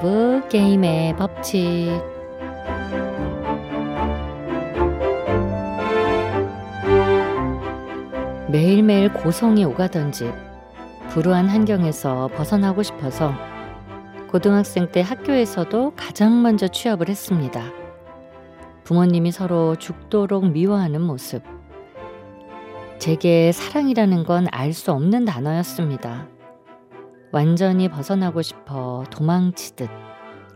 러브 게임의 법칙 매일매일 고성이 오가던 집 불우한 환경에서 벗어나고 싶어서 고등학생 때 학교에서도 가장 먼저 취업을 했습니다. 부모님이 서로 죽도록 미워하는 모습. 제게 사랑이라는 건 알 수 없는 단어였습니다. 완전히 벗어나고 싶어 도망치듯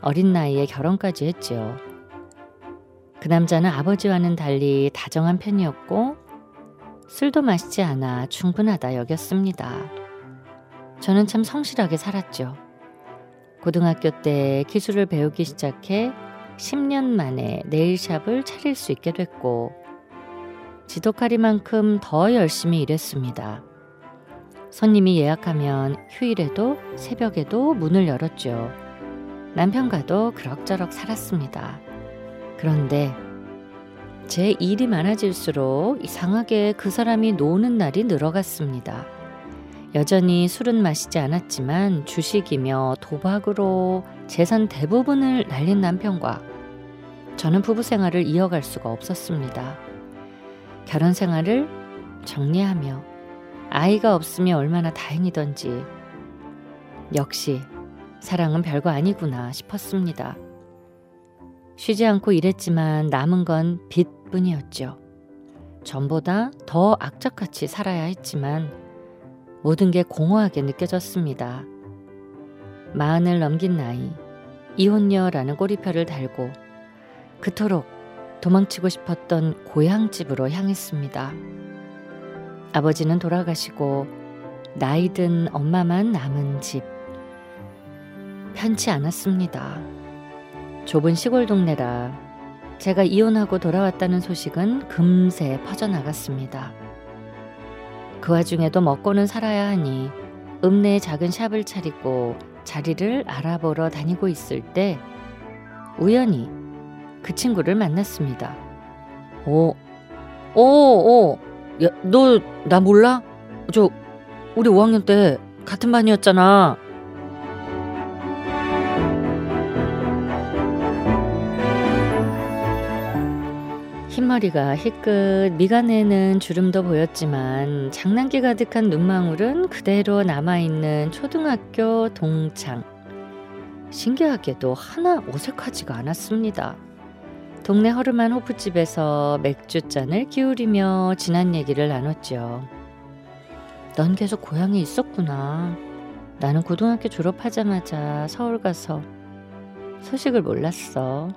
어린 나이에 결혼까지 했지요. 그 남자는 아버지와는 달리 다정한 편이었고 술도 마시지 않아 충분하다 여겼습니다. 저는 참 성실하게 살았죠. 고등학교 때 기술을 배우기 시작해 10년 만에 네일샵을 차릴 수 있게 됐고 지독하리만큼 더 열심히 일했습니다. 손님이 예약하면 휴일에도 새벽에도 문을 열었죠. 남편과도 그럭저럭 살았습니다. 그런데 제 일이 많아질수록 이상하게 그 사람이 노는 날이 늘어갔습니다. 여전히 술은 마시지 않았지만 주식이며 도박으로 재산 대부분을 날린 남편과 저는 부부 생활을 이어갈 수가 없었습니다. 결혼 생활을 정리하며 아이가 없으면 얼마나 다행이던지 역시 사랑은 별거 아니구나 싶었습니다. 쉬지 않고 일했지만 남은 건 빚뿐이었죠. 전보다 더 악착같이 살아야 했지만 모든 게 공허하게 느껴졌습니다. 마흔을 넘긴 나이, 이혼녀라는 꼬리표를 달고 그토록 도망치고 싶었던 고향집으로 향했습니다. 아버지는 돌아가시고 나이든 엄마만 남은 집. 편치 않았습니다. 좁은 시골 동네라 제가 이혼하고 돌아왔다는 소식은 금세 퍼져나갔습니다. 그 와중에도 먹고는 살아야 하니 읍내에 작은 샵을 차리고 자리를 알아보러 다니고 있을 때 우연히 그 친구를 만났습니다. 오, 오, 오, 야, 너 나 몰라? 저 우리 5학년 때 같은 반이었잖아. 흰머리가 희끗 미간에는 주름도 보였지만 장난기 가득한 눈망울은 그대로 남아있는 초등학교 동창. 신기하게도 하나 어색하지가 않았습니다. 동네 허름한 호프집에서 맥주잔을 기울이며 지난 얘기를 나눴죠. 넌 계속 고향에 있었구나. 나는 고등학교 졸업하자마자 서울 가서 소식을 몰랐어.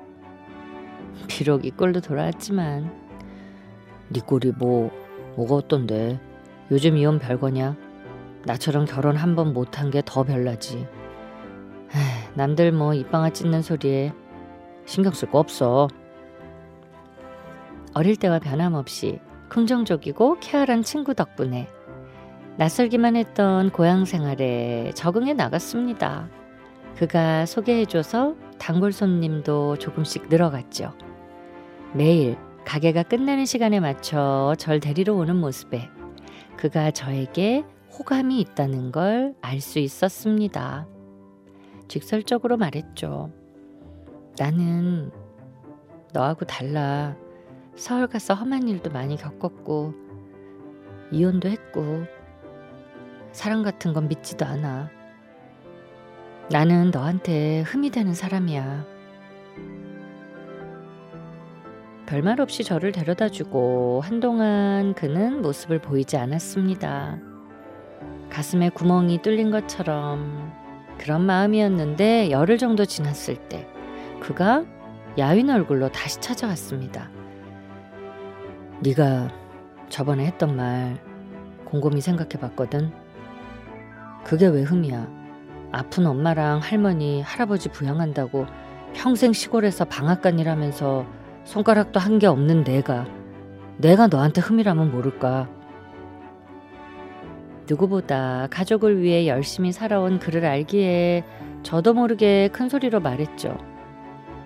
비록 이 꼴도 돌아왔지만 네 꼴이 뭐 뭐가 어떤데 요즘 이혼 별거냐 나처럼 결혼 한 번 못한 게 더 별나지 에이, 남들 뭐 입방아 찢는 소리에 신경 쓸 거 없어 어릴 때와 변함없이 긍정적이고 쾌활한 친구 덕분에 낯설기만 했던 고향 생활에 적응해 나갔습니다. 그가 소개해줘서 단골 손님도 조금씩 늘어갔죠. 매일 가게가 끝나는 시간에 맞춰 절 데리러 오는 모습에 그가 저에게 호감이 있다는 걸 알 수 있었습니다. 직설적으로 말했죠. 나는 너하고 달라. 서울 가서 험한 일도 많이 겪었고, 이혼도 했고, 사랑 같은 건 믿지도 않아. 나는 너한테 흠이 되는 사람이야. 별말 없이 저를 데려다 주고 한동안 그는 모습을 보이지 않았습니다. 가슴에 구멍이 뚫린 것처럼 그런 마음이었는데 열흘 정도 지났을 때 그가 야윈 얼굴로 다시 찾아왔습니다. 네가 저번에 했던 말 곰곰이 생각해 봤거든. 그게 왜 흠이야? 아픈 엄마랑 할머니, 할아버지 부양한다고 평생 시골에서 방앗간 일하면서 손가락도 한 게 없는 내가 내가 너한테 흠이라면 모를까. 누구보다 가족을 위해 열심히 살아온 그를 알기에 저도 모르게 큰 소리로 말했죠.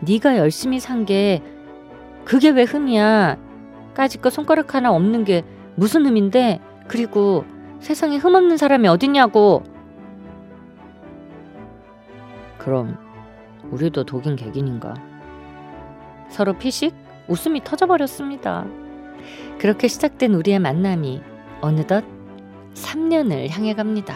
네가 열심히 산 게 그게 왜 흠이야? 까짓 거 손가락 하나 없는 게 무슨 흠인데? 그리고 세상에 흠 없는 사람이 어딨냐고. 그럼 우리도 독인 객인인가. 서로 피식 웃음이 터져버렸습니다. 그렇게 시작된 우리의 만남이 어느덧 3년을 향해 갑니다.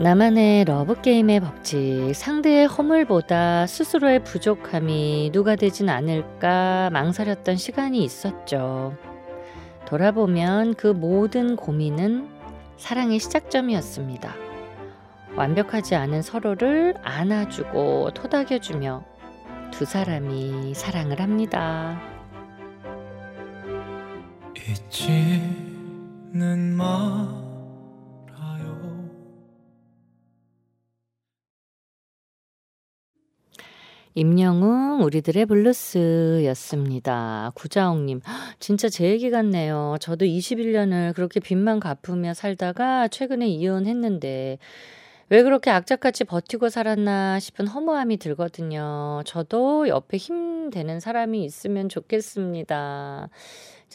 나만의 러브게임의 법칙, 상대의 허물보다 스스로의 부족함이 누가 되진 않을까 망설였던 시간이 있었죠. 돌아보면 그 모든 고민은 사랑의 시작점이었습니다. 완벽하지 않은 서로를 안아주고 토닥여주며 두 사람이 사랑을 합니다. 잊지는 마. 임영웅 우리들의 블루스였습니다. 구자옥님 진짜 제 얘기 같네요. 저도 21년을 그렇게 빚만 갚으며 살다가 최근에 이혼했는데 왜 그렇게 악착같이 버티고 살았나 싶은 허무함이 들거든요. 저도 옆에 힘 되는 사람이 있으면 좋겠습니다.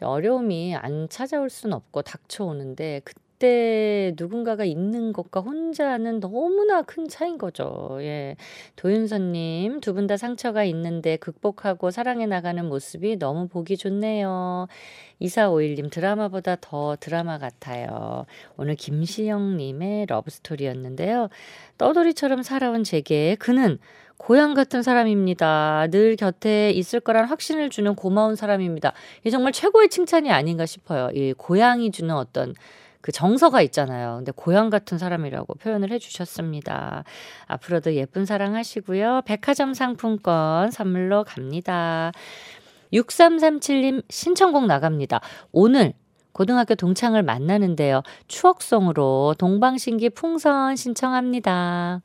어려움이 안 찾아올 순 없고 닥쳐오는데 그 때 누군가가 있는 것과 혼자는 너무나 큰 차이인 거죠. 예. 도윤서님, 두 분 다 상처가 있는데 극복하고 사랑해 나가는 모습이 너무 보기 좋네요. 2451님, 드라마보다 더 드라마 같아요. 오늘 김시영님의 러브스토리였는데요. 떠돌이처럼 살아온 제게 그는 고향 같은 사람입니다. 늘 곁에 있을 거란 확신을 주는 고마운 사람입니다. 이 정말 최고의 칭찬이 아닌가 싶어요. 이 고향이 주는 어떤 그 정서가 있잖아요. 근데 고향 같은 사람이라고 표현을 해주셨습니다. 앞으로도 예쁜 사랑 하시고요. 백화점 상품권 선물로 갑니다. 6337님 신청곡 나갑니다. 오늘 고등학교 동창을 만나는데요. 추억송으로 동방신기 풍선 신청합니다.